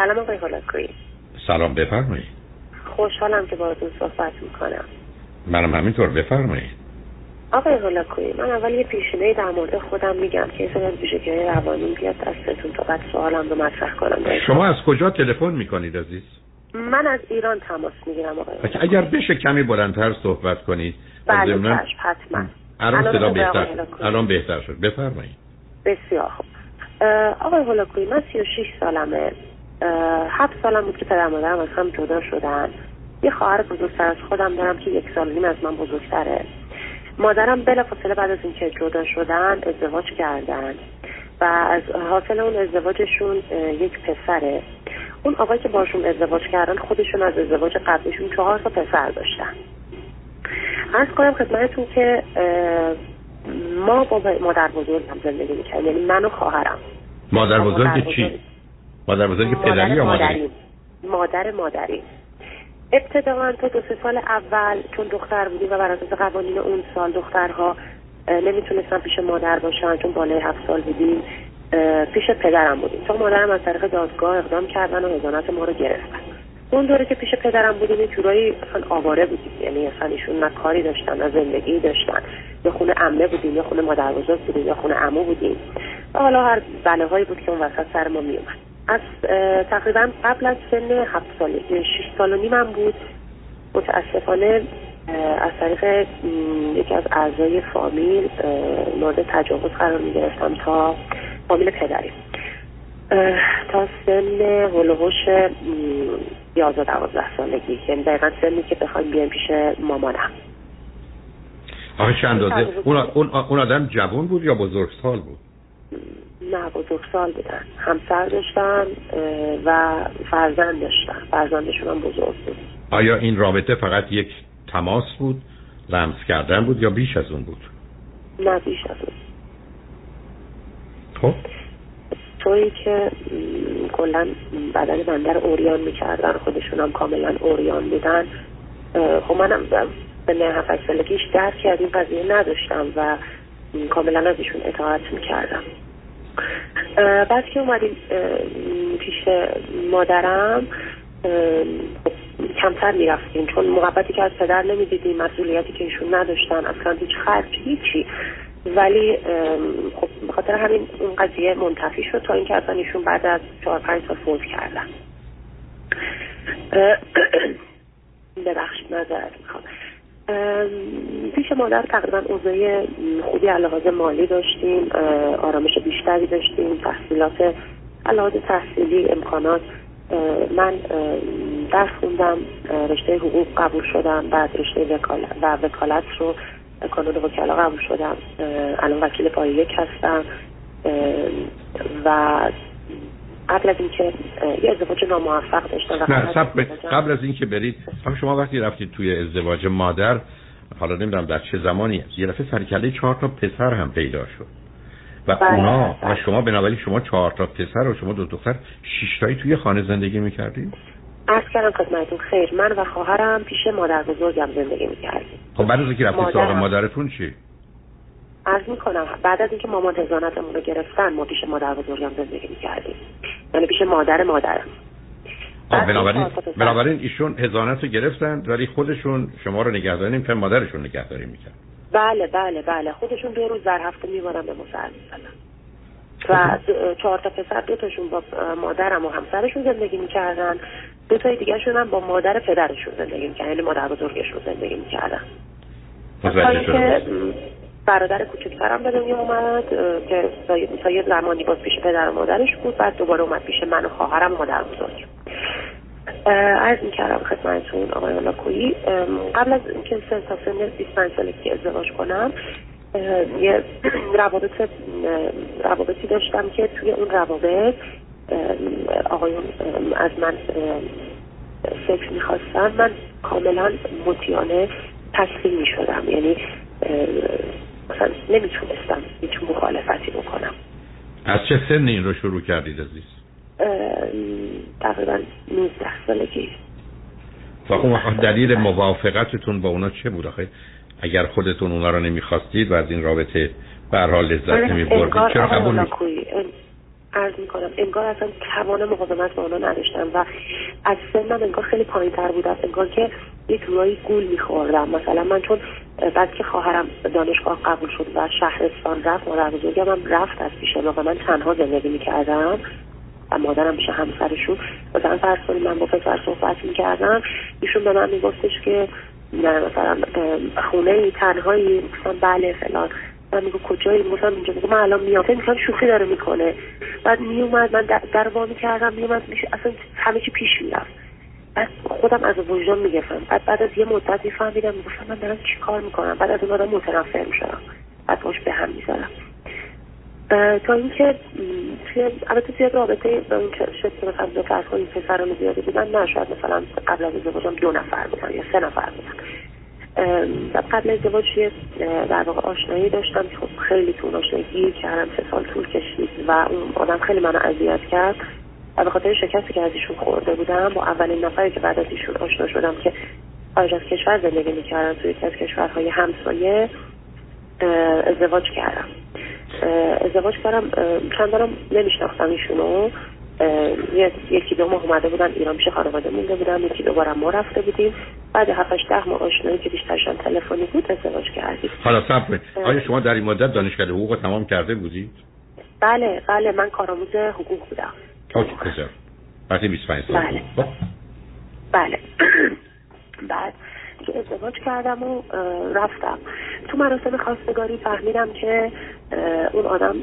سلام آقای هولاکویی سلام بفرمایید. خوشحالم که باهاتون صحبت می‌کنم. منم همینطور بفرمایید. آقای هولاکویی من اول یه پیشینه در مورد خودم میگم که یه سبب که روانی بیاد دستتون تا بعد سوالم رو مطرح کنم. شما از کجا تلفن می‌کنید عزیز؟ من از ایران تماس می‌گیرم آقای اگر بشه کمی بلندتر صحبت کنید. بله چشم حتما. الان صدا بهتر الان بهتر شد. بفرمایید. بسیار خوب. آقای هولاکویی من 36 سالمه. هفت سالم بود که پدر مادرم از هم جدا شدن. یه خواهر بزرگتر از خودم دارم که یک سال نیم از من بزرگتره. مادرم فاصله بعد از اینکه جدا شدن ازدواج کردن و از حاصل اون ازدواجشون یک پسره. اون آقایی که باشون ازدواج کردن خودشون از ازدواج قبلشون چهار تا پسر داشتن. از کنم خدمتتون که ما با مادر بزرگم زندگی می‌کردیم. یعنی من و خواهرم. مادر بزرگ چی؟ مادر بزرگ پدری یا مادری؟ مادر مادری. ابتداعا تا دو سه سال اول چون دختر بودیم و بر اساس قوانین اون سال دخترها نمی‌تونستن پیش مادر باشن چون بالای هفت سال بودیم پیش پدرم بودیم. تا مادرم از طریق دادگاه اقدام کردن و هزانت ما رو گرفتن. اون دوره که پیش پدرم بودیم یه جورایی اصلا آواره بودیم. یعنی اصلا ایشون نه کاری داشتن نه زندگی داشتن. یا خونه عمه بودیم یا خونه مادر بزرگ بودیم یا خونه عمو بودیم. و حالا هر بله بود که اون وسط سر ما میومد از تقریبا قبل از سن هفت سالگی شش سال و نیمم بود. متاسفانه از طریق یکی از اعضای فامیل مورد تجاوز قرار می گرفتم تا فامیل پدری تا سن هلوهوش یازده دوازده سالگی یعنی دقیقا سنی که بخوایم بیایم پیش مامانم. آخه چند اون, اون آدم جوان بود یا بزرگسال بود؟ نه بزرگسال بودن. همسر داشتن و فرزند داشتن فرزندشون هم بزرگ بود. آیا این رابطه فقط یک تماس بود لمس کردن بود یا بیش از اون بود؟ نه بیش از اون. خب. تویی که کلا بدن بندر اوریان می‌کردن خودشون هم کاملا اوریان بودن. خب منم به نه هفت سالگیش درک از این قضیه نداشتم و کاملا ازشون اطاعت می‌کردم. بعد که اومدیم پیش مادرم خب کمتر می‌رفتیم چون محبتی که از پدر نمی‌دیدیم مسئولیتی که ایشون نداشتن اصلا هیچ خرج هیچی. ولی خب به همین اون قضیه منتفی شد تا اینکه اصلا ایشون بعد از چهار پنج سال فوت کردن. ببخشید نظرت می‌خوام. پیش مادر تقریبا اوضاع خوبی علاوه مالی داشتیم آرامش بیشتری داشتیم تحصیلات علاوه تحصیلی امکانات. من درس خوندم رشته حقوق قبول شدم بعد رشته وکالت و وکالت رو کانون وکلا قبول شدم. الان وکیل پای یک هستم. و قبل از اینکه یه ازدواج ناموفق داشتم نه سب قبل از اینکه برید هم شما وقتی رفتید توی ازدواج مادر حالا نمی‌دونم در چه زمانی یه دفعه سرکله چهار تا پسر هم پیدا شد. و بله اونا و شما بنابراین شما چهار تا پسر و شما دو دختر شش تایی توی خانه زندگی می‌کردید؟ از کردم خدمتتون خیر من و خواهرم پیش مادر بزرگم زندگی می‌کردیم. خب بعد از اینکه رفتید سراغ مادرتون چی؟ عرض می‌کنم بعد از اینکه مامان هزانتمون رو گرفتن ما پیش مادر بزرگم زندگی می‌کردیم. یعنی پیش مادر مادرم. بنابراین بنابراین ایشون هزانت رو گرفتن ولی خودشون شما رو نگهداری که مادرشون نگهداری می‌کرد بله بله بله. خودشون دو روز در هفته میبارن به مسلم و چهار تا پسر دو تاشون با مادرم و همسرشون زندگی می‌کردن. دو تای دیگه هم با مادر پدرشون زندگی می‌کردن یعنی مادر بزرگشون زندگی می‌کردن. برادر کوچکترم به دنیا اومد که تا یه زمانی باز پیش پدر و مادرش بود بعد دوباره اومد پیش من و خواهرم مادر بزرگ عرض می‌کردم خدمتتون آقای ملاکویی. قبل از اینکه سن تا سن 25 سالگی ازدواج کنم یه روابط روابطی داشتم که توی اون روابط آقایون از من فکر می‌خواستن من کاملا مطیانه تسلیم می‌شدم. یعنی مثلا نمی‌تونستم هیچ مخالفتی بکنم. از چه سن این رو شروع کردید عزیز؟ تقریبا 19 سالگی. اون دلیل موافقتتون با اونا چه بود آخه؟ اگر خودتون اونا رو نمی‌خواستید و از این رابطه به حال لذت نمیبردید چرا قبول عرض می‌کنم انگار اصلا توان مقاومت با اونا نداشتم و از سنم انگار خیلی پایین تر بودم انگار که یه جورایی گول میخوردم. مثلا من چون بعد که خواهرم دانشگاه قبول شد و شهرستان رفت مادر بزرگم هم رفت از پیش و من تنها زندگی می‌کردم و مادرم میشه همسرشون. مثلا فرض کنیم من با پسر صحبت می‌کردم ایشون به من میگفتش که نه مثلا خونه تنهایی مثلا بله فلان. من میگو کجایی؟ مثلا اینجا میگو من الان میام. مثلا شوخی داره می‌کنه. بعد میومد من در وا می‌کردم میومد میشه اصلا همه چی پیش می‌رفت. بعد خودم از وجدان می‌گفتم بعد بعد از یه مدت میفهمیدم می‌گفتم من دارم چی کار می‌کنم؟ بعد از اون آدم متنفر می‌شدم. بعد باش به هم می‌زدم. تا اینکه توی البته توی رابطه به اون شد که مثلا دو فرض کنیم پسران زیادی بودن نه شاید مثلا قبل از ازدواجم دو نفر بودن یا سه نفر بودن. قبل ازدواج یه در واقع آشنایی داشتم. خب خیلی تو آشنایی گیر کردم سه سال طول کشید و اون آدم خیلی منو اذیت کرد. و به خاطر شکستی که از ایشون خورده بودم با اولین نفری که بعد از ایشون آشنا شدم که خارج از کشور زندگی می‌کردم توی یکی از کشورهای همسایه ازدواج کردم. ازدواج کردم چند بارم نمیشناختم ایشونو. یکی دو ماه اومده بودن ایران میشه خانواده مونده بودم یکی دو بارم ما رفته بودیم. بعد هفتش ده ماه آشنایی که بیشترشان تلفنی بود ازدواج کردیم. حالا صبر آیا شما در این مدت دانشکده حقوق تمام کرده بودید؟ بله بله من کارآموز حقوق بودم. اوکی بسیار بعد 25 سال بله. خب. بله. بعد که ازدواج کردم و رفتم. تو مراسم خواستگاری فهمیدم که اون آدم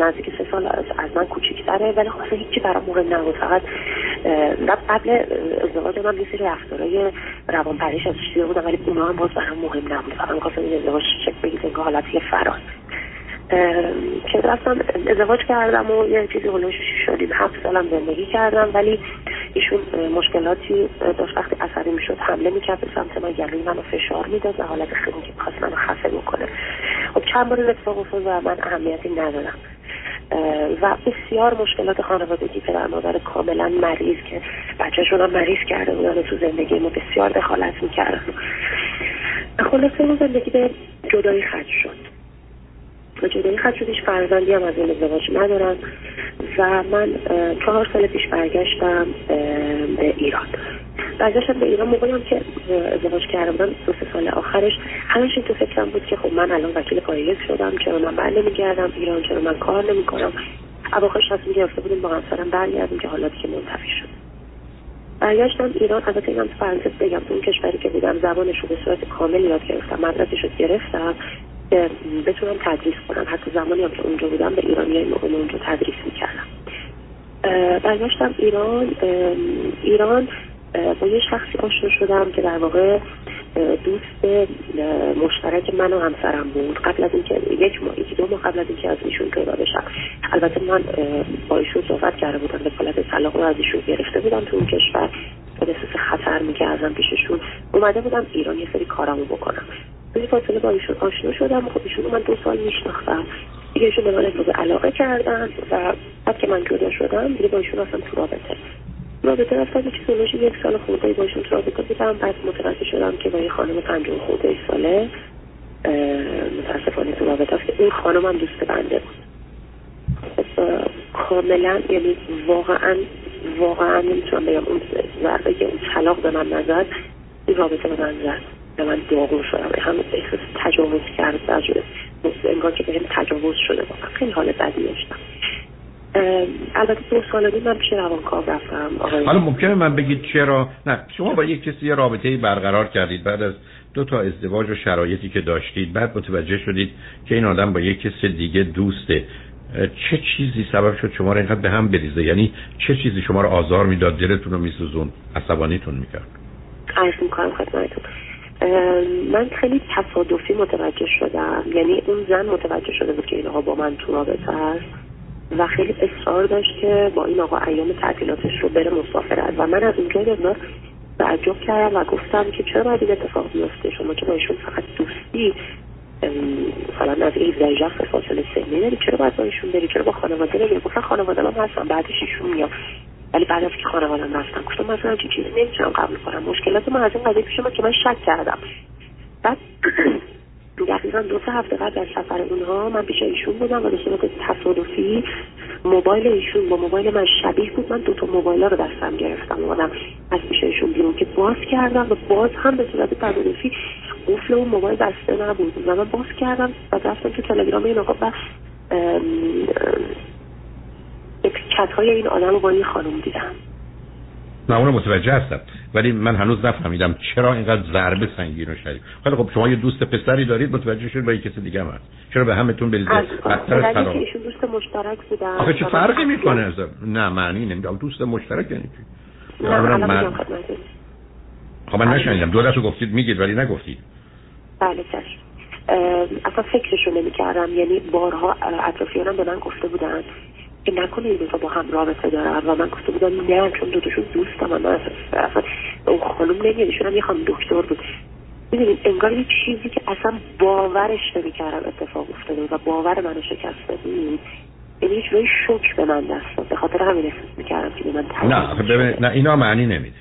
نزدیک سه سال از من کوچیکتره ولی خب هیچی برام مهم نبود. فقط قبل ازدواج من یه سری رفتارای روانپریش از دیده بودم ولی اونا هم باز برام مهم نبود. فقط می‌خواستم این ازدواج بگید انگاه حالتی فران که رفتم ازدواج کردم و یه چیزی هلوش شدیم هفت سالم زندگی کردم ولی ایشون مشکلاتی داشت وقتی عصبی می‌شد حمله می‌کرد به سمت من گلوی منو فشار می‌داد و حالت خیلی که خواست منو خفه می‌کنه خب چند بار اتفاق افتاد و من اهمیتی ندادم و بسیار مشکلات خانوادگی پدر مادر کاملا مریض که بچهشون هم مریض کرده بودن تو زندگی ما بسیار دخالت می‌کردن. خلاصه اون زندگی به جدایی خط شد. و جدایی خط شدیش فرزندی هم از این ازدواج ندارم و من چهار سال پیش برگشتم به ایران. برگشتم به ایران موقعی که ازدواج کردم بودم دو سه سال آخرش. همش این تو فکرم بود که خب من الان وکیل پایلیس شدم چرا من بر نمیگردم ایران چرا من کار نمی‌کنم. اواخرش تصمیم گرفته بودیم با همسرم برگردیم که حالاتی که منتفی شد. برگشتم ایران البته اینم تو بگم تو اون کشوری که بودم زبانش رو به صورت کامل یاد گرفتم مدرسش رو گرفتم. بتونم تدریس کنم. حتی زمانی هم که اونجا بودم به ایرانی موقع اونجا تدریس می‌کردم. برگشتم ایران ایران با یه شخصی آشنا شدم که در واقع دوست مشترک من و همسرم بود. قبل از اینکه یک ماه یکی دو ماه قبل از اینکه از ایشون پیدا بشم. البته من با ایشون صحبت کرده بودم به حالت طلاق رو از ایشون گرفته بودم تو اون کشور. احساس خطر می‌کردم پیششون. اومده بودم ایران یه سری کارمو بکنم. به فاصله با ایشون آشنا شدم. خب ایشون من دو سال میشناختم. دیگه ایشون به من احساس علاقه کردن و بعد که من جدا شدم دیگه با ایشون اصلا تو رابطه. رابطه رفتم یه چیز یک سال خورده با ایشون تو رابطه بودم. بعد متوجه شدم که با یه خانم پنجم خورده ساله متاسفانه تو رابطه است که اون خانم هم دوست بنده بود. کاملا یعنی واقعا واقعا نمی‌تونم بگم اون ضربه که اون طلاق به من نزد این رابطه به من زد. به من داغون شدم. هم احساس تجاوز کرد انگار که بهم تجاوز شده واقعا خیلی حال بدی داشتم. البته دو سال من پیش روانکاو رفتم. حالا ممکنه من بگید چرا؟ نه شما با یک کسی یه رابطه برقرار کردید. بعد از دو تا ازدواج و شرایطی که داشتید بعد متوجه شدید که این آدم با یک کسی دیگه دوسته. چه چیزی سبب شد شما رو اینقدر به هم بریزه؟ یعنی چه چیزی شما رو آزار می‌داد؟ دلتون رو میسوزون عصبانیتون می‌کرد؟ عرض می‌کنم خدمتتون. من خیلی تصادفی متوجه شدم. یعنی اون زن متوجه شده بود که این آقا با من تو رابطه است و خیلی اصرار داشت که با این آقا ایام تعطیلاتش رو بره مسافرت و من از اونجا مقدار تعجب کردم و گفتم که چرا باید این اتفاق بیفته؟ شما که با ایشون فقط دوستی مثلا از این زیجه فاصله سنی داری چرا باید با ایشون بری؟ چرا با خانواده نمیری؟ گفتن خانواده هم هستن بعدش ایشون میاد. ولی بعد از که خانواده هم رفتن گفتم مثلا چی چیزی نمی‌تونم قبول کنم. مشکلات ما از این قضیه پیش که من شک کردم. بعد دقیقا دو سه هفته قبل از سفر اونها من پیش ایشون بودم و به صورت تصادفی موبایل ایشون با موبایل من شبیه بود. من دو تا موبایل رو دستم گرفتم. اومدم از پیش ایشون بیرون که باز کردم و باز هم به صورت تصادفی قفل اون موبایل بسته نبود. و من باز کردم و رفتم تو تلگرام این آقا و کت های این آدم رو با این خانم دیدم. نه اونو متوجه هستم. ولی من هنوز نفهمیدم چرا اینقدر ضربه سنگین و شدید. خیلی خب شما یه دوست پسری دارید متوجه شدید با یه کسی دیگه هم هست. چرا به همتون بدتر طلاق؟ ایشون دوست مشترک بودن. آخه چه فرقی می‌کنه از نه معنی نمیده دوست مشترک یعنی چی؟ نه من خب من نشنیدم. دو رو گفتید میگید ولی نگفتید. بله چشم. اصلا فکرشو نمی کردم یعنی بارها اطرافیانم به من گفته بودن که نکنه این با هم رابطه دارن و من گفته بودم نه چون دوتاشون دوست من من اصلا اون خانم نمیاد ایشون هم یه خانم دکتر بود می‌دونید انگار یه چیزی که اصلا باورش نمی‌کردم اتفاق افتاده و باور منو شکسته بود. یعنی هیچ روی شک به من دست به خاطر همین احساس می‌کردم که من نه ببین نه اینا معنی نمیده.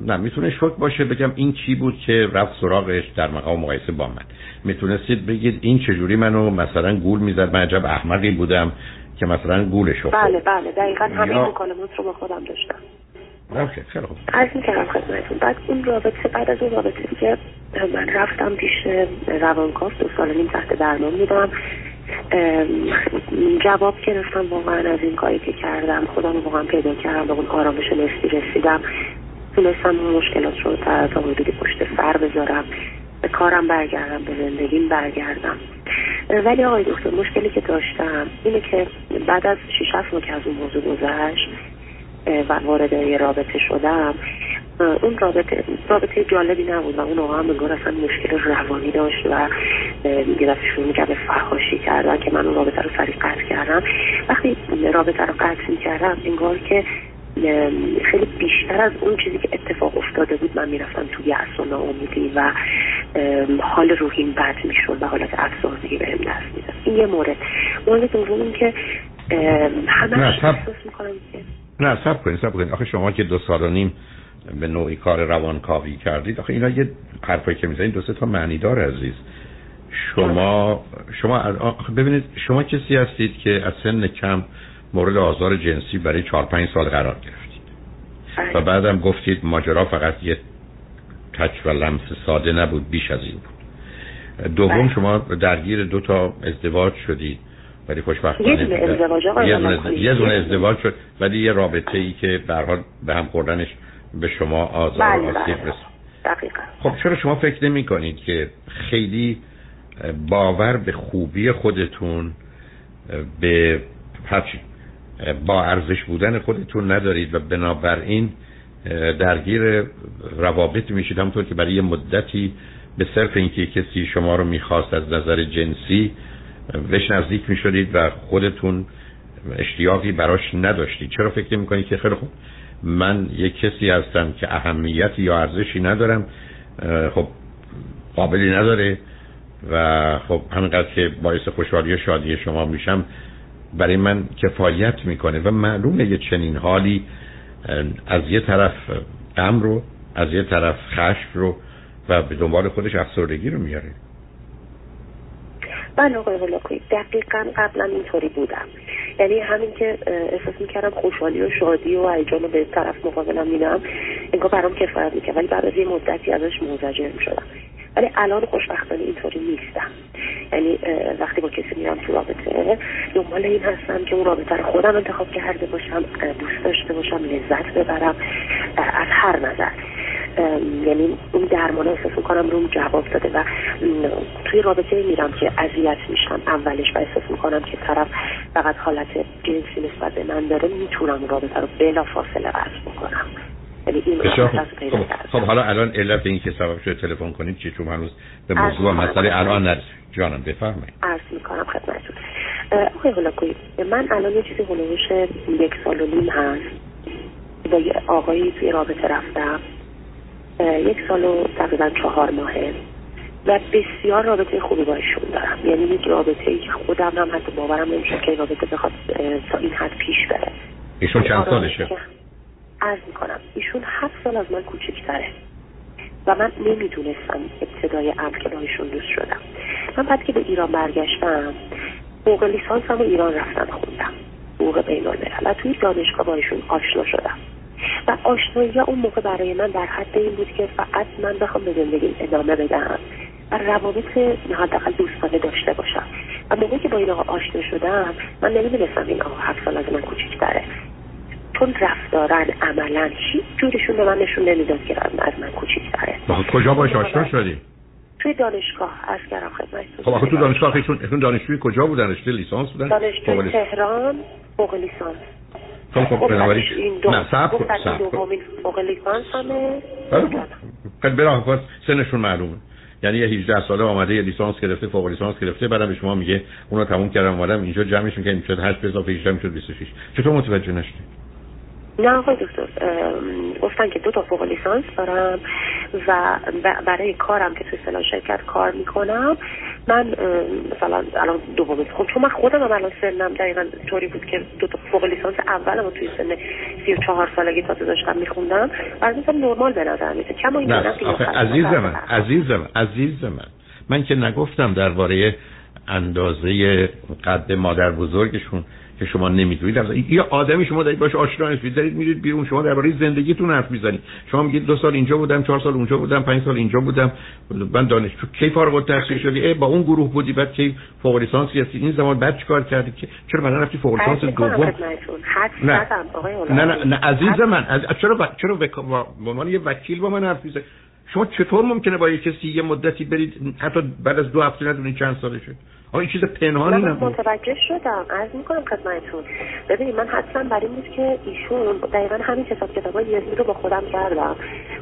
نه می‌تونه شک باشه بگم این چی بود که رفت سراغش در مقام مقایسه با من. می‌تونستید بگید این چجوری منو مثلا گول می‌زد من عجب احمقی بودم. که مثلا گولش شد بله بله دقیقا همین مکالمات رو با خودم داشتم. اوکی خیلی خوب. عرض می‌کردم خدمتتون. بعد اون رابطه بعد از اون رابطه دیگه من رفتم پیش روانکاو دو سال نیم تحت درمان بودم. جواب گرفتم واقعا از این کاری که کردم. خودم واقعا پیدا کردم به اون آرامش نفسی رسیدم. تونستم اون مشکلات رو تا حدودی پشت سر بذارم. به کارم برگردم به زندگیم برگردم. ولی آقای دکتر مشکلی که داشتم اینه که بعد از 6 7 ماه که از اون موضوع گذشت و وارد یه رابطه شدم اون رابطه رابطه جالبی نبود و اون آقا هم بگار اصلا مشکل روانی داشت و یه دفعه شروع می‌کرد به فرخاشی کردن که من اون رابطه رو سریع قطع کردم. وقتی رابطه رو قطع می‌کردم انگار که خیلی بیشتر از اون چیزی که اتفاق افتاده بود من می‌رفتم توی یأس و ناامیدی و حال روحیم بد می‌شد و حالت افسردگی بهم دست می‌داد. این یه مورد. مورد دوم که همه که نه سب کنید سب کنید. آخه شما که دو سال و نیم به نوعی کار روانکاوی کردید آخه اینا یه حرفایی که می‌زنید دو سه تا معنی داره عزیز. شما شما ببینید شما کسی هستید که از سن کم مورد آزار جنسی برای 4 5 سال قرار گرفتید. و بعدم گفتید ماجرا فقط یه تچ و لمس ساده نبود بیش از این بود. دوم بله. شما درگیر دو تا ازدواج شدید. ولی خوشبختانه یه دونه ازدواج یه دونه ازدواج شد ولی یه رابطه ای که به به هم خوردنش به شما آزار و بله، آسیب بله. رسید. خب چرا شما فکر نمی کنید که خیلی باور به خوبی خودتون به با ارزش بودن خودتون ندارید و بنابراین درگیر روابط میشید همونطور که برای یه مدتی به صرف اینکه کسی شما رو می‌خواست از نظر جنسی بهش نزدیک می‌شدید و خودتون اشتیاقی براش نداشتید. چرا فکر می‌کنید که خیلی خوب؟ من یک کسی هستم که اهمیتی یا ارزشی ندارم. خب قابلی نداره و خب همینقدر که باعث خوشحالی و شادی شما میشم برای من کفایت می‌کنه و معلومه یه چنین حالی از یه طرف غم رو از یه طرف خشم رو و به دنبال خودش افسردگی رو میاره. بله آقای هلاکوی دقیقا قبلا اینطوری بودم. یعنی همین که احساس می‌کردم خوشحالی و شادی و هیجان رو به طرف مقابلم میدم انگار برام کفایت می‌کرد. ولی بعد از یه مدتی ازش منزجر می‌شدم. ولی الان خوشبختانه اینطوری نیستم. یعنی وقتی با کسی میرم تو رابطه دنبال این هستم که اون رابطه رو خودم انتخاب کرده باشم دوست داشته باشم لذت ببرم از هر نظر. یعنی اون درمان احساس می‌کنم روم جواب داده و توی رابطه میرم که اذیت میشم. اولش و احساس می‌کنم که طرف فقط حالت جنسی نسبت به من داره می‌تونم رابطه رو بلا فاصله قطع بکنم. یعنی خب, خب حالا الان علت این که سبب شده تلفن کنید چی چون هنوز به موضوع مسئله الان نرسید. جانم بفرمایید. عرض می‌کنم خدمتتون. آقای هلاکوی من الان یه چیزی هلوش یک سال و نیم هست. با یه آقایی توی رابطه رفتم. یک سال و تقریبا چهار ماهه و بسیار رابطه خوبی با ایشون دارم. یعنی یک رابطه ای که خودم هم حتی باورم نمیشه که رابطه بخواد تا این حد پیش بره. ایشون چند سالشه؟ عرض می‌کنم ایشون هفت سال از من کوچکتره و من نمی‌دونستم ابتدای امر که با ایشون دوست شدم. من بعد که به ایران برگشتم فوق لیسانس هم ایران رفتم خوندم. حقوق بین الملل. و توی دانشگاه با ایشون آشنا شدم. و آشنایی اون موقع برای من در حد این بود که فقط من بخوام به زندگیم ادامه بدم و روابط حداقل دوستانه داشته باشم. و موقعی که با این آقا آشنا شدم من نمی‌دونستم این آقا هفت سال از من کوچیکتره. چون رفتارن عملا هیچ جورشون به من نشون نمی‌داد که از من کوچیکتره. کجا باش آشنا شدی؟ توی دانشگاه از کردم خدمتتون خب آخه تو دانشگاه ایشون ایشون دانشجوی کجا بودن؟ رشته لیسانس بودن؟ دانشجوی تهران فوق لیسانس. خب خب بنابراین. نه صبر کن صبر دومین فوق لیسانس همه خیلی براه سنشون معلومه. یعنی یه 18 ساله آمده یه لیسانس گرفته فوق لیسانس گرفته بعدم به شما میگه اونو تموم کردم اومدم اینجا جمعش می‌کنم می‌شد 8 به اضافه 18 می‌شد 26 چطور متوجه نشدی؟ نه آقای دکتر گفتن که دو تا فوق لیسانس دارم و برای کارم که توی فلان شرکت کار می‌کنم. من مثلا الان دومی خب چون من خودم هم الان سنم دقیقا طوری بود که دو تا فوق لیسانس اولم توی سن 34 سالگی تازه داشتم میخوندم. برای مثلا نرمال به نظر میسه کما این نه عزیز من عزیز من عزیز من. من که نگفتم درباره اندازه قد مادر بزرگشون که شما نمی‌دونید یه آدمی شما دارید باش آشنا هستید دارید میرید بیرون شما درباره زندگیتون حرف می‌زنید. شما میگید دو سال اینجا بودم چهار سال اونجا بودم پنج سال اینجا بودم. من دانشجو کی فارغ التحصیل شدی؟ ای با اون گروه بودی بعد کی فوق لیسانس هستی؟ این زمان بعد چیکار کردی؟ که چرا بعدا رفتی فوق لیسانس دوم؟ نه. نه نه نه عزیز من از چرا چرا به عنوان یه وکیل با من حرف می‌زنی؟ شما چطور ممکنه با یه کسی یه مدتی برید؟ حتی بعد از دو هفته ندونید چند سالشه. آیا این چیز پنهانی نبود. متوجه شدم. عرض می‌کنم خدمتتون. ببینید من حتما بر این بود که ایشون دقیقا همین حساب کتابای یزید رو با خودم کردم.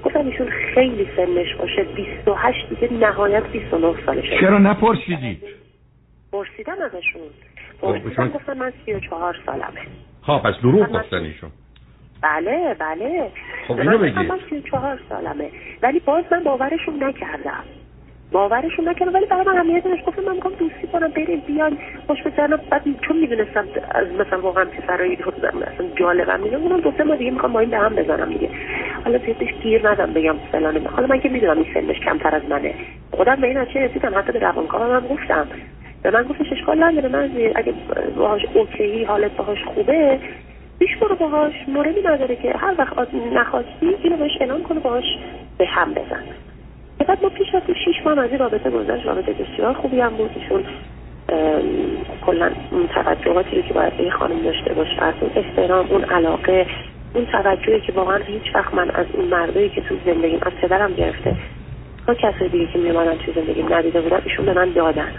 گفتم ایشون خیلی سنش باشه. 28 دیگه نهایت 29 سالشه. چرا نپرسیدی؟ پرسیدم ازشون. پرسیدم گفتم من 34 سالمه. ها پس دروغ گفتن ایشون. بله بله. خب اینو بگی. من 34 سالمه. ولی باز من باورشون نکردم. باورشون نکنه ولی برای من همیت داشت گفتم من می‌خوام دوستی کنم بریم بیان خوش بزنم بعد چون می‌دونستم از مثلا واقعا پسرایی مثلا جالبم میگم اونم دو سه ما دیگه می‌خوام با این به هم بزنم دیگه. حالا زیادش گیر ندم بگم فلان حالا من که می‌دونم این سنش کمتر از منه. خودم به این نتیجه رسیدم. حتی به روانکاوم هم گفتم. به من گفتش اشکال نداره. من اگه باهاش اوکی حالت باهاش خوبه پیش برو باهاش. موردی نداره که هر وقت نخواستی اینو بهش اعلام کنه باهاش به هم بزن. بعد ما پیش از شیش ماه از این رابطه گذشت رابطه بسیار خوبی هم بود. ایشون کلا اون توجهاتی که باید به خانم داشته باشه از اون احترام اون علاقه اون توجهی که واقعا هیچ وقت من از اون مردایی که تو زندگیم از پدرم گرفته تا کسای دیگه که میمانن تو زندگیم ندیده بودن ایشون به من دادن.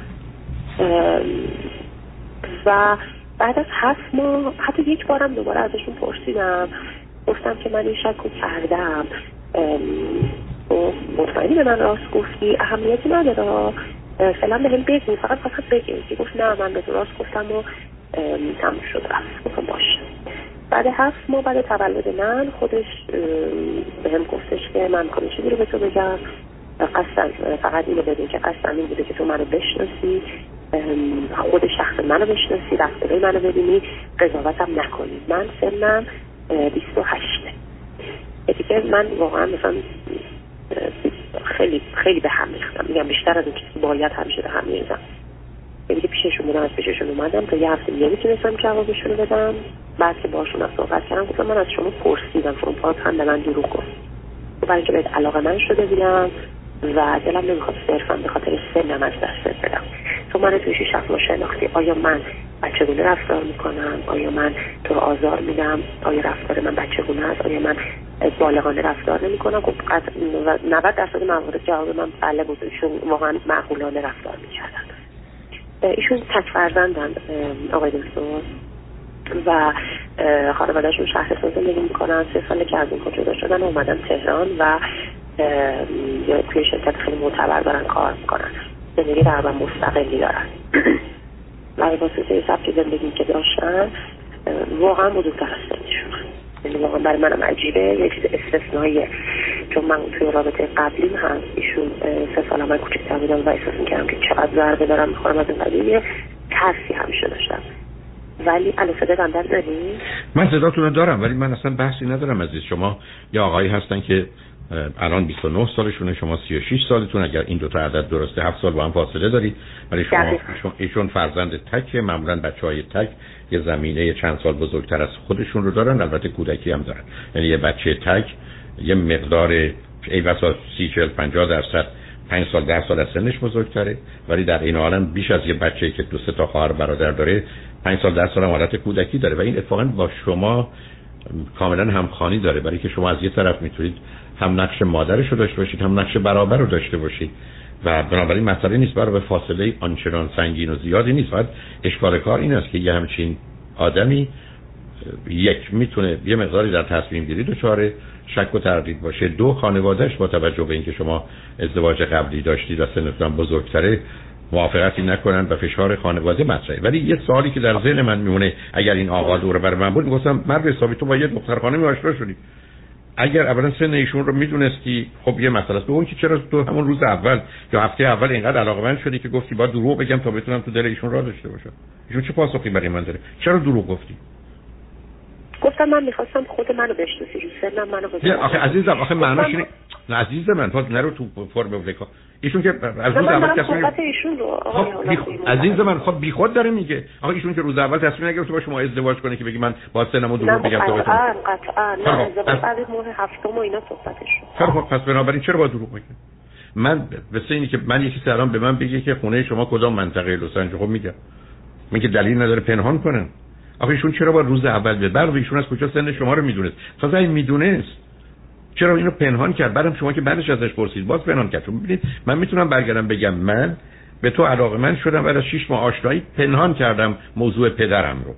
و بعد از هفت ماه حتی یک بارم دوباره ازشون پرسیدم. گفتم که من این شک کردم. و مطمئنی به من راست گفتی. اهمیتی نداره. فعلا به هم بگی فقط فقط بگی گفت نه من به راست گفتم و تموم شد. گفتم باشه بعد هفت ماه بعد تولد من خودش به هم گفتش که من کنی چیزی رو به تو بگم. قصد فقط اینو بدون که قصد این بوده که تو منو بشناسی. خود شخص منو بشناسی. رفتاره منو ببینی. قضاوتم نکنی. من سنم 28 دیگه من واقعا مثلا خیلی خیلی به هم میختم میگم بیشتر از اون چیزی باید همیشه به هم میریزم یعنی که پیششون بودم از پیششون اومدم تا یه هفته نمی‌تونستم جوابشون رو بدم. بعد که باشون از صحبت کردم گفتم من از شما پرسیدم. شما باز هم به من دروغ گفت. برای اینکه بهت علاقه من شده بودم و دلم نمی‌خواد صرفا به خاطر سنم از دست بدم. تو من توی شیش ما شناختی. آیا من بچگونه رفتار می‌کنم؟ آیا من تو رو آزار میدم؟ آیا رفتار من بچگونه است؟ آیا من بالغانه رفتار نمی کنم خب 90 درصد موارد جواب من بله بود. ایشون واقعا معقولانه رفتار می‌کردن. ایشون تک فرزندن آقای دکتر. و خانوادهشون شهر سازه زندگی می‌کنن. سه ساله که از این جدا شدن اومدن تهران و توی شرکت خیلی معتبر دارن کار می‌کنن. زندگی در مستقلی دارن. و واسطه سبک زندگی که داشتن واقعا بزرگتر از سنشون. یعنی واقعا برای منم عجیبه. یه چیز استثنائیه چون من توی رابطه قبلیم هم ایشون سه سال من کوچکتر بودم و احساس می‌کردم که چقدر ضربه دارم می‌خورم از این قضیه. ترسی همیشه داشتم. ولی الان صدا در داری؟ من صداتون دارم ولی من اصلا بحثی ندارم از شما یا آقایی هستن که الان 29 سالشونه شما 36 سالتون اگر این دو تا عدد درسته 7 سال با هم فاصله دارید. ولی شما ایشون, فرزند تک معمولا بچه های تک یه زمینه چند سال بزرگتر از خودشون رو دارن البته کودکی هم دارن. یعنی یه بچه تک یه مقدار ای بسا سی چل پنجاه درصد پنج سال ده سال از سنش بزرگتره. ولی در این عالم بیش از یه بچه که دو سه تا خواهر برادر داره پنج سال ده سال هم حالت کودکی داره. و این اتفاقا با شما کاملا همخانی داره. برای که شما از یه طرف می‌تونید هم نقش مادرش رو داشته باشید هم نقش برابر رو داشته باشید. و بنابراین مسئله نیست برای فاصله آنچنان سنگین و زیادی نیست. فقط اشکال کار این است که یه همچین آدمی یک می‌تونه یه مقداری در تصمیم گیری دچار شک و تردید باشه. دو خانوادهش با توجه به اینکه شما ازدواج قبلی داشتید و سنتون بزرگتره موافقتی نکنن و فشار خانواده مطرحه. ولی یه سوالی که در ذهن من میمونه اگر این آقا دور بر من بود می‌گفتم مرد حسابی تو با یه دختر خانمی آشنا شدی. اگر اولا سن ایشون رو می‌دونستی خب یه مسئله است. اون که چرا تو همون روز اول یا هفته اول اینقدر علاقمند شدی که گفتی با دروغ بگم تا بتونم تو دل ایشون راه داشته باشم؟ ایشون چه پاسخی برای من داره؟ چرا دروغ گفتی؟ گفتم من می‌خواستم خود منو بشناسی سنم منو بزنم آخه عزیزم آخه معناش اینه نه عزیز من تو نرو تو فرم وکا ایشون که از روز اول تصمیم ایشون رو خب بیخ... عزیز من خب بیخود داره میگه. آخه ایشون که روز اول تصمیم نگرفت با شما ازدواج کنه که بگی من با سنمو دروغ بگم تا بتونم قطعا قطعا نه ازدواج بعد ماه هفتم و اینا صحبتش خب پس بنابراین چرا با دروغ میگه من به اینی که من یکی الان به من بگه که خونه شما کدام منطقه لس آنجلس خب میگم میگه دلیل نداره پنهان کنن. آخه ایشون چرا با روز اول به بعد ایشون از کجا سن شما رو می‌دونست؟ تازه این می‌دونست. چرا اینو پنهان کرد؟ بعدم شما که بعدش ازش پرسید. باز پنهان کرد. چون ببینید من می‌تونم برگردم بگم من به تو علاقه من شدم بعد از 6 ماه آشنایی پنهان کردم موضوع پدرم رو.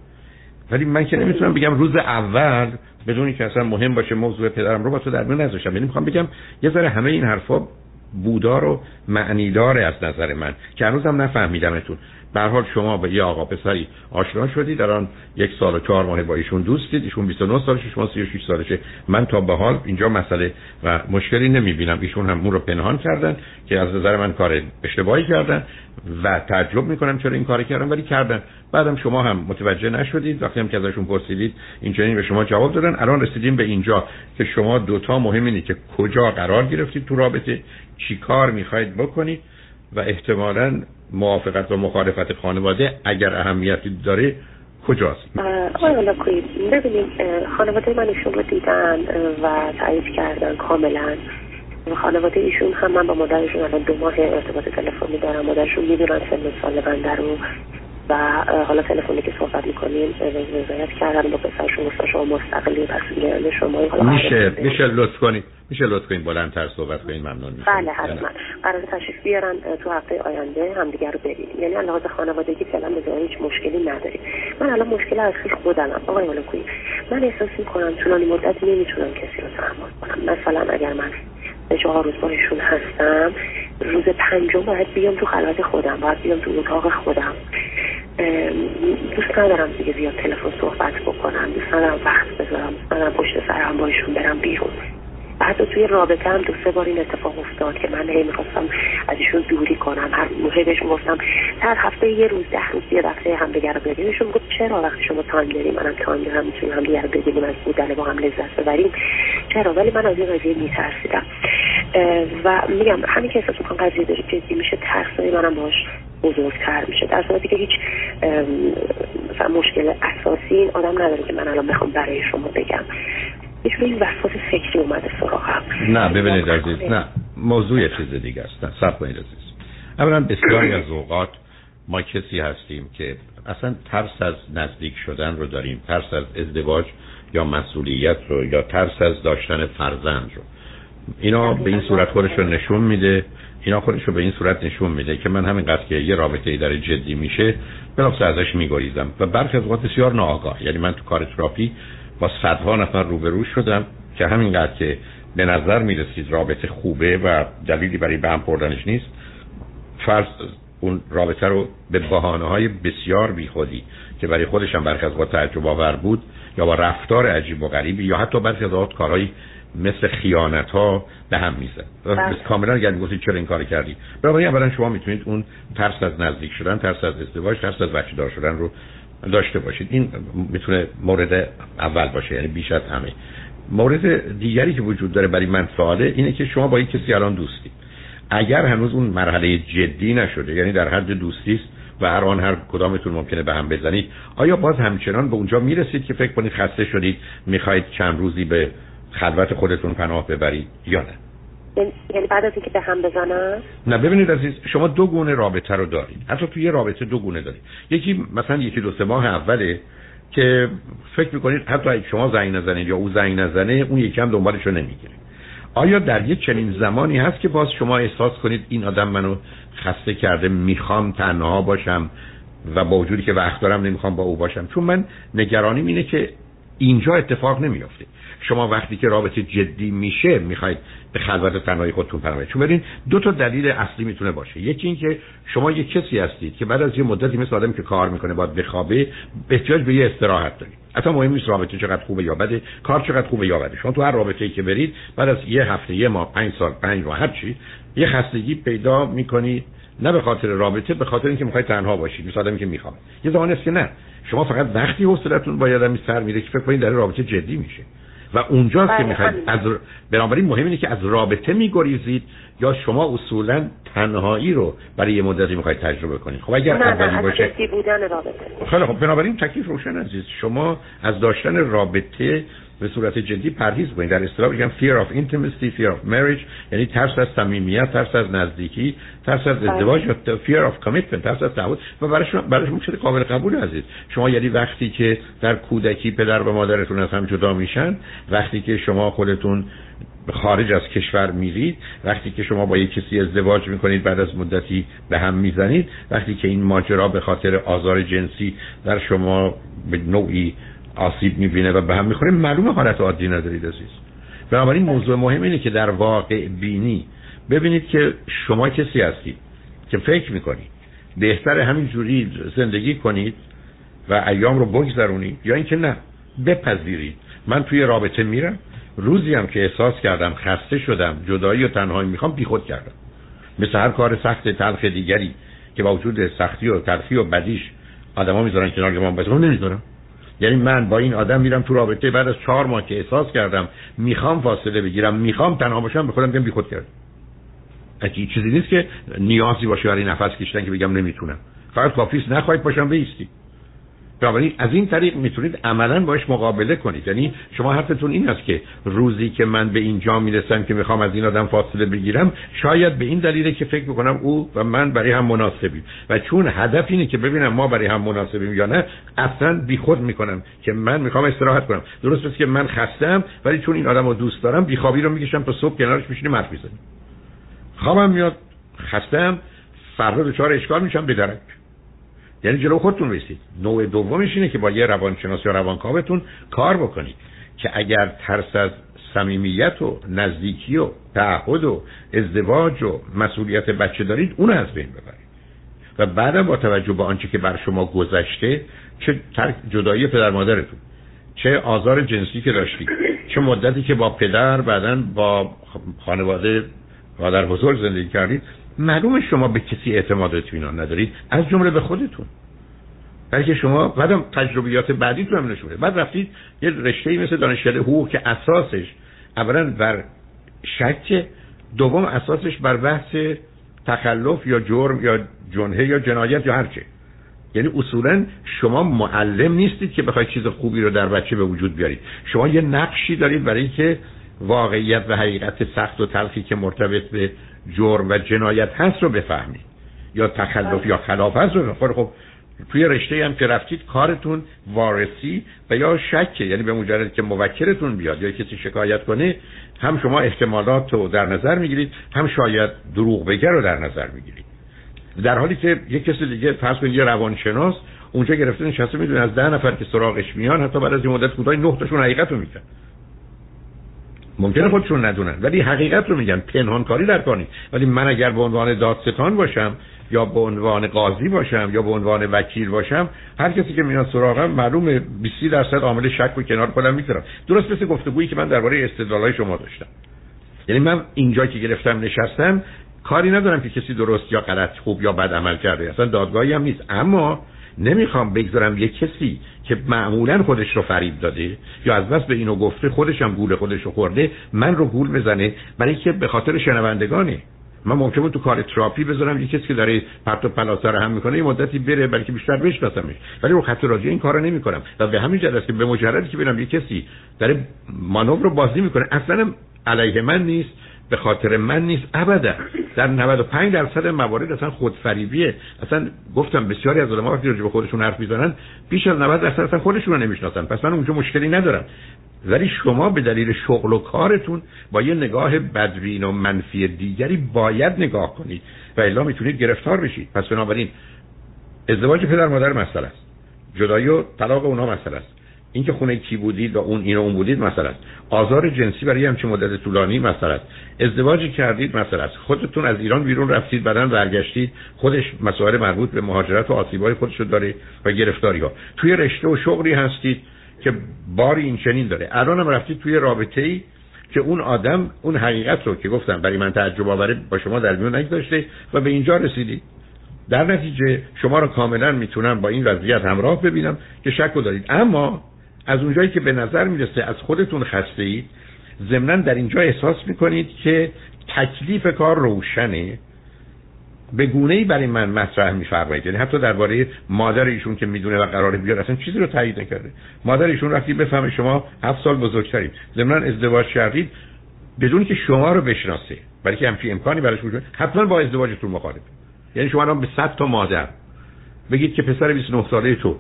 ولی من که نمی‌تونم بگم روز اول بدونی که اصلا مهم باشه موضوع پدرم رو با تو در میون نذاشتم. یعنی می‌خوام بگم یه ذره همه این حرفا بودار و معنیداره از نظر من. که هنوزم نفهمیدمتون. به حال شما با یه آقا پسری آشنا شدی در آن یک سال و چهار ماه با ایشون دوستید ایشون 29 سالشه شما 36 سالشه. من تا به حال اینجا مسئله و مشکلی نمی‌بینم. ایشون هم اون رو پنهان کردن که از نظر من کار اشتباهی کردن و تعجب می‌کنم چرا این کار کردن ولی کردن. بعدم شما هم متوجه نشدید. وقتی هم که ازشون پرسیدید این به شما جواب دادن. الان رسیدیم به اینجا که شما دوتا مهم اینه که کجا قرار گرفتید تو رابطه چی کار می‌خواید بکنید. و احتمالا موافقت و مخالفت خانواده اگر اهمیتی داره کجاست؟ آقای ببینید خانواده من ایشون رو دیدن و تایید کردن کاملا. خانواده ایشون هم من با مادرشون الان دو ماه ارتباط تلفنی دارم. مادرشون می‌دونن سن سال بنده رو. و حالا تلفنی که صحبت می‌کنیم رضایت کردن با پسرشون گفتن شما مستقلی پس شما حالا میشه میشه لطف کنید میشه لطف کنید بلندتر صحبت کنید ممنون میشم. بله حتما. قرار تشریف بیارن تو هفته آینده همدیگه رو ببینیم یعنی لحاظ خانوادگی فعلا به هیچ مشکلی نداریم. من الان مشکل اصلی خودمم آقای ملکویی من احساس می‌کنم طولانی مدت نمی‌تونم کسی رو تحمل کنم. مثلا اگر من چهار روز باشون هستم. روز پنجم باید بیام تو خلوت خودم باید بیام تو اتاق خودم. دوست ندارم دیگه زیاد تلفن صحبت بکنم. دوست ندارم وقت بذارم. دوست ندارم پشت سر هم با ایشون برم بیرون. بعد توی رابطه هم دو سه بار این اتفاق افتاد که من هی می‌خواستم از ایشون دوری کنم. هر موقع بهشون گفتم هر هفته یه روز ده روز یه دفعه هم دیگه رو ببینیم ایشون گفت چرا وقتی شما time دارین؟ منم time دارم می‌تونیم هم دیگه رو ببینیم از بودن با هم لذت ببریم. چرا؟ ولی من از این قضیه میترسیدم. و میگم همین که احساس می‌کنم قضیه داره جدی میشه ترسای منم باش بزرگتر میشه. در صورتی که هیچ مثلا مشکل اساسی این آدم نداره که من الان بخوام برای شما بگم. هیچ این وسواس فکری اومده سراغم. نه ببینید عزیز نه موضوع چیز دیگه است. نه سب کنید عزیز. اولا بسیاری از اوقات ما کسی هستیم که اصلا ترس از نزدیک شدن رو داریم ترس از ازدواج یا مسئولیت رو یا ترس از داشتن فرزند رو. اینا به این صورت خودش رو نشون میده. اینا خودش رو به این صورت نشون میده که من همین قصد که یه رابطه داره جدی میشه بلافاصله ازش میگریزم. و برخی از اوقات بسیار ناآگاه. یعنی من تو کار تراپی با صدها نفر روبرو شدم که همینقدر که به نظر می‌رسید رابطه خوبه و دلیلی برای به هم خوردنش نیست فرض اون رابطه رو به بحانه های بسیار بیخودی که برای خودشم برخی از تعجب آور بود یا با رفتار عجیب و غریبی یا حتی برخی از اوقات کارهای مثل خیانت ها به هم میزن بله. کاملا اگر می‌گفتید چرا این کار کردی؟ برای اولا شما می‌تونید اون ترس از نزدیک شدن ترس از ازدواج ترس از بچه دار شدن رو داشته باشید. این می‌تونه مورد اول باشه یعنی بیش از همه. مورد دیگری که وجود داره برای من سواله اینه که شما با یک کسی الان دوستی اگر هنوز اون مرحله جدی نشده یعنی در حد دوستی است و هر آن هر کدامتون ممکنه به هم بزنید آیا باز همچنان به اونجا می‌رسید که فکر کنید خسته شدید می‌خواید چند روزی به خلوت خودتون پناه ببرید یا نه؟ یعنی بعد از اینکه به هم بزنن؟ نه ببینید عزیز شما دو گونه رابطه رو دارید. حتی توی یه رابطه دو گونه دارید. یکی مثلا یکی دو سه ماه اوله که فکر می‌کنید حتی شما زنگ نزنید یا او زنگ نزنه اون یکی هم دنبالش رو نمی‌گیره. آیا در یه چنین زمانی هست که باز شما احساس کنید این آدم منو خسته کرده می‌خوام تنها باشم و با وجودی که وقت دارم نمی‌خوام با او باشم؟ چون من نگرانیم اینه که اینجا اتفاق نمیافته. شما وقتی که رابطه جدی میشه می‌خواید به خلوت تنهایی خودتون پناه چون ببین دو تا دلیل اصلی می‌تونه باشه. یکی اینکه شما یه کسی هستید که بعد از یه مدتی مثل آدمی که کار می‌کنه باید بخوابه احتیاج به یه استراحت دارید. اصلا مهم نیست رابطه چقدر خوبه یا بده کار چقدر خوبه یا بده. شما تو هر رابطه ای که برید بعد از یه هفته یه ماه پنج سال پنج ماه هر چی یه خستگی پیدا می‌کنید نه به خاطر رابطه به خاطر اینکه می‌خواید تنها باشید مثل آدمی که می‌خواد یه زمانی است که نه. شما فقط وقتی حوصلتون با آدمی سر میره که فکر کنید در رابطه جدی میشه. و اونجاست که بله، می‌خواید از بنابراین مهم اینه که از رابطه میگریزید یا شما اصولا تنهایی رو برای یه مدتی می‌خواید تجربه کنید. خب اگر اولی باشه بودن رابطه خیلی خب بنابراین تکلیف روشن عزیز. شما از داشتن رابطه به صورت جدی پرهیز کنید در اصطلاح میگن fear of intimacy fear of marriage یعنی ترس از صمیمیت ترس از نزدیکی ترس از ازدواج یا fear of commitment ترس از تعهد. و برای شما برای شما شده قابل قبول عزیز. شما یعنی وقتی که در کودکی پدر و مادرتون از هم جدا میشن وقتی که شما خودتون خارج از کشور میرید وقتی که شما با یک کسی ازدواج می‌کنید بعد از مدتی به هم می‌زنید وقتی که این ماجرا به خاطر آزار جنسی در شما به نوعی آسیب می‌بینه و به هم می‌خوره. معلومه حالت عادی ندارید عزیز. بنابراین موضوع مهم اینه که در واقع بینی ببینید که شما کسی هستید که فکر می‌کنید. بهتر همین جوری زندگی کنید و ایام رو بگذرونید یا اینکه نه بپذیرید. من توی رابطه میرم. روزی هم که احساس کردم خسته شدم جدایی و تنهایی می‌خوام بیخود کردم. مثل هر کار سخت تلخ دیگری که با وجود سختی و تلخی و بدیش آدما می‌ذارن کنار من بذارم نمی‌ذارم. یعنی من با این آدم میرم تو رابطه بعد از چهار ماه که احساس کردم می‌خوام فاصله بگیرم می‌خوام تنها باشم به خودم بگم بیخود کردم. اگه چیزی نیست که نیازی باشه برای نفس کشیدن که بگم نمی‌تونم. فقط کافیست نخواهید باشم بیستی بنابراین از این طریق می‌تونید عملا باش مقابله کنید. یعنی شما حرفتون این است که روزی که من به اینجا می‌رسم که می‌خوام از این آدم فاصله بگیرم شاید به این دلیله که فکر می‌کنم او و من برای هم مناسبیم. و چون هدف اینه که ببینم ما برای هم مناسبیم یا نه اصلا بیخود می‌کنم که من می‌خوام استراحت کنم. درست است که من خستم ولی چون این آدم رو دوست دارم بیخوابی رو می‌کشم تا صبح کنارش میشینیم حرف می‌زنیم. خوابم میاد خستم فردا دچار اشکال میشم به درک یعنی جلو خودتون رسید. نوع دومش اینه که با یه روانشناس یا روانکاوتون کار بکنید که اگر ترس از صمیمیت و نزدیکی و تعهد و ازدواج و مسئولیت بچه دارید اون از بین ببرید. و بعدم با توجه به آنچه که بر شما گذشته چه ترک جدایی پدر مادرتون چه آزار جنسی که داشتید چه مدتی که با پدر بعدا با خانواده مادر بزرگ زندگی کردید معلومه شما به کسی اعتماد اطمینان ندارید از جمله به خودتون. بلکه شما بعدم تجربیات بعدی تو هم نشونه بعد رفتید یه رشته مثل دانشکده حقوق که اساسش اولا بر شک دوم اساسش بر بحث تخلف یا جرم یا جنحه یا جنایت یا هرچه. یعنی اصولا شما معلم نیستید که بخواید چیز خوبی رو در بچه به وجود بیارید. شما یه نقشی دارید برای که واقعیت و حقیقت سخت و تلخی که مرتبط به جرم و جنایت هست رو بفهمید یا تخلف یا خلاف هست رو خب, خب توی رشته هم که رفتید کارتون وارسی و یا شکه. یعنی به مجرد که موکلتون بیاد یا کسی شکایت کنه هم شما احتمالات رو در نظر می‌گیرید هم شاید دروغ بگر رو در نظر می‌گیرید. در حالی که یک کسی دیگه فرض کنید یه روانشناس اونجا گرفته نشسته می‌دونه از ده نفر که سراغش میان حتی بعد از این مدت کوتاه نه تاشون حقیقت رو میگن ممکنه خودشون ندونن. ولی حقیقت رو میگن. پنهان کاری در کنید ولی من اگر به عنوان دادستان باشم یا به عنوان قاضی باشم یا به عنوان وکیل باشم هر کسی که میاد سراغم معلومه 20 درصد عامل شک و کنار کنم می‌ذارم درست مثل گفتگویی که من درباره استدلالای شما داشتم. یعنی من اینجا که گرفتم نشستم کاری ندارم که کسی درست یا غلط خوب یا بد عمل کرده. اصلا دادگاهی هم نیست. اما نمی‌خوام بگذارم یه کسی که معمولا خودش رو فریب داده یا از بس به اینو گفته خودش هم گول خودش رو خورده من رو گول بزنه برای که به خاطر شنوندگانه. من ممکنه تو کار تراپی بذارم یه کسی که داره پرت و پلاسا رو هم می‌کنه یه مدتی بره بلکه بیشتر بشناسمش. ولی رو خط راجعی این کارو نمی‌کنم. و به همین جهت که به مجردی که ببینم یه کسی داره مانور رو بازی می‌کنه اصلا علیه من نیست. به خاطر من نیست. ابدا. در 95 درصد موارد اصلا خودفریبیه. اصلا گفتم بسیاری از آدم‌ها وقتی راجع به خودشون حرف می‌زنن بیش از 90 درصد اصلا خودشون رو نمی‌شناسن. پس من اونجا مشکلی ندارم. ولی شما به دلیل شغل و کارتون با یه نگاه بدبین و منفی دیگری باید نگاه کنید و الا می‌تونید گرفتار بشید. پس بنابراین ازدواج پدر مادر مسئله است. جدایی و طلاق اونها مسئله است. اینکه خونه کی بودید و اون اینو اون بودید مثلا آزار جنسی برای همچین مدت طولانی مثلا ازدواج کردید مثلا خودتون از ایران بیرون رفتید بعدن برگشتید خودش مسائل مربوط به مهاجرت و آسیبای خودش داره و گرفتاری ها توی رشته و شغلی هستید که باری این چنین داره. الان هم رفتید توی رابطه ای که اون آدم اون حقیقت رو که گفتم برای من تعجب آوره با شما در میون نگذاشته و به اینجا رسیدید. در نتیجه شما رو کاملا می‌تونم با این وضعیت همراه ببینم که شک دارید. اما از اونجایی که به نظر می‌رسه از خودتون خسته اید ضمنا در اینجا احساس می‌کنید که تکلیف کار روشنه. به گونه ای برای من مطرح میفرمایید. یعنی حتی درباره مادر ایشون که می‌دونه و قرار بیاد اصلا چیزی رو تایید نکرده. مادر ایشون رفتی بفهمه شما هفت سال بزرگترید. ضمنا ازدواج کردید. بدون که شما رو بشناسه. برای که همچین امکانی براش وجود حتما با ازدواجتون مخالف یعنی شما الان به 100 تا مادر. بگید که پسر 29 ساله تو.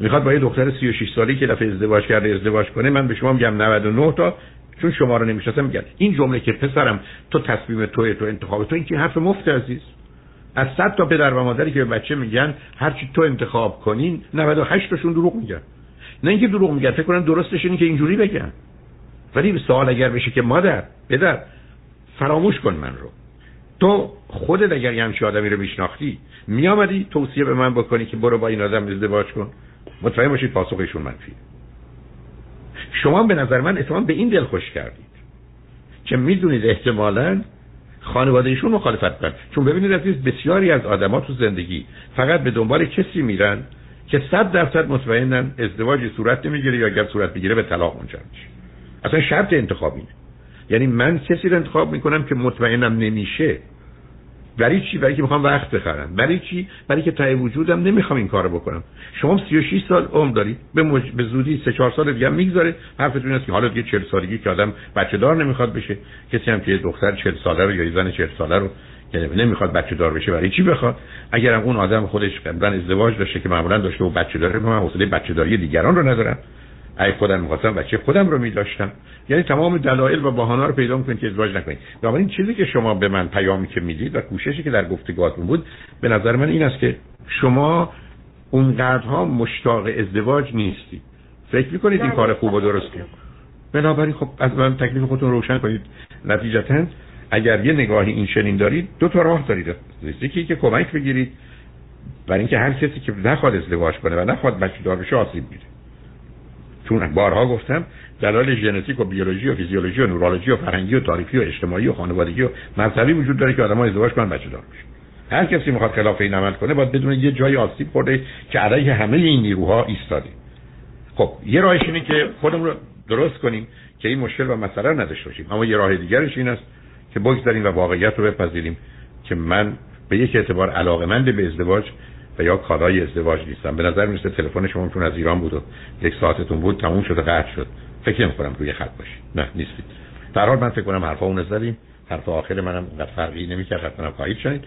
می‌خواد با یه دختر 36 سالی که دفعه ازدواج کرده ازدواج کنه من به شما میگم 99 تا چون شما رو نمی‌شناسم میگم این جمله که پسرم تو تصمیم توی تو انتخاب تو این که حرف مفت عزیز. از 100 تا پدر و مادری که به بچه میگن هر چی تو انتخاب کنین 98 تاشون دروغ میگن. نه اینکه دروغ میگن فکر کنن درستش اینه که اینجوری بگن. ولی سوال اگر بشه که مادر پدر فراموش کن من رو. تو خودت اگر یه همچی آدمی رو میشناختی میامدی توصیه به من بکنی که برو با این آدم ازدواج کن. مطمئن باشید پاسخشون منفی شما به نظر من اتمام به این دل خوش کردید. که می‌دونید احتمالا خانواده ایشون مخالفت کرد چون ببینید عزیز بسیاری از آدما تو زندگی فقط به دنبال کسی میرن که صد درصد مطمئنن ازدواجی صورت نمی‌گیره یا اگر صورت بگیره به طلاق منجر میشه. اصلا شرط انتخابی یعنی من کسی رو انتخاب می‌کنم که مطمئنم نمیشه. برای چی؟ برای که می‌خوام وقت بخرم. برای چی؟ برای که تای وجودم نمی‌خوام این کارو بکنم. شما 36 سال عمر دارید به, مج... به زودی 3 4 سال دیگه می‌گذاره حرفتون است که حالا دیگه 40 سالگی که آدم بچه دار نمی‌خواد بشه. کسی هم که دختر 40 ساله رو یا زن 40 ساله رو که نمی‌خواد بچه دار بشه برای چی بخواد؟ اگرم اون آدم خودش قبلا ازدواج داشته که معمولا داشته و بچه داره من حوصله بچه داری دیگران رو ندارم. اگه خودم می‌خواستم بچه خودم رو می‌داشتم. یعنی تمام دلایل و بهانه‌ها رو پیدا می‌کنید که ازدواج نکنید. این چیزی که شما به من پیامی که می‌دید و کوششی که در گفتگوهاتون بود به نظر من این است که شما اونقدرها مشتاق ازدواج نیستید. فکر می‌کنید این کار خوب و درسته. بنابراین خب از من تکلیف خودتون روشن کنید. نتیجتا اگر یه نگاهی این چنین دارید دو تا راه دارید. یکی که کمک بگیرید. برای اینکه هر کسی که نخواد ازدواج کنه و نخواد بچه دار بشه آسیب میده. چون بارها گفتم دلایل ژنتیک و بیولوژی و فیزیولوژی و نورولوژی و فرهنگی و تاریخی و اجتماعی و خانوادگی و مذهبی وجود داره که آدم‌ها ازدواج کنن بچه دار بشن هر کسی می‌خواد خلاف این عمل کنه باید بدون یه جای آسیب خورده که علیه همه این نیروها ایستاده. خب یه راهش اینه که خودمون رو درست کنیم که این مشکل و مسئله نداشته باشیم. اما یه راه دیگرش این است که بگذاریم و واقعیت رو بپذیریم که من به یک اعتبار علاقمند به ازدواج و یا کارای ازدواج نیستم به نظر می‌رسه تلفن شما چون از ایران بود و یک ساعتتون بود تموم شده قطع شد. فکر نمی کنم روی خط باشید. نه نیستید. در حال من فکر کنم حرفا اون زدیم حرف آخر منم فرقی نمی‌کرد حتما خواهید شنید.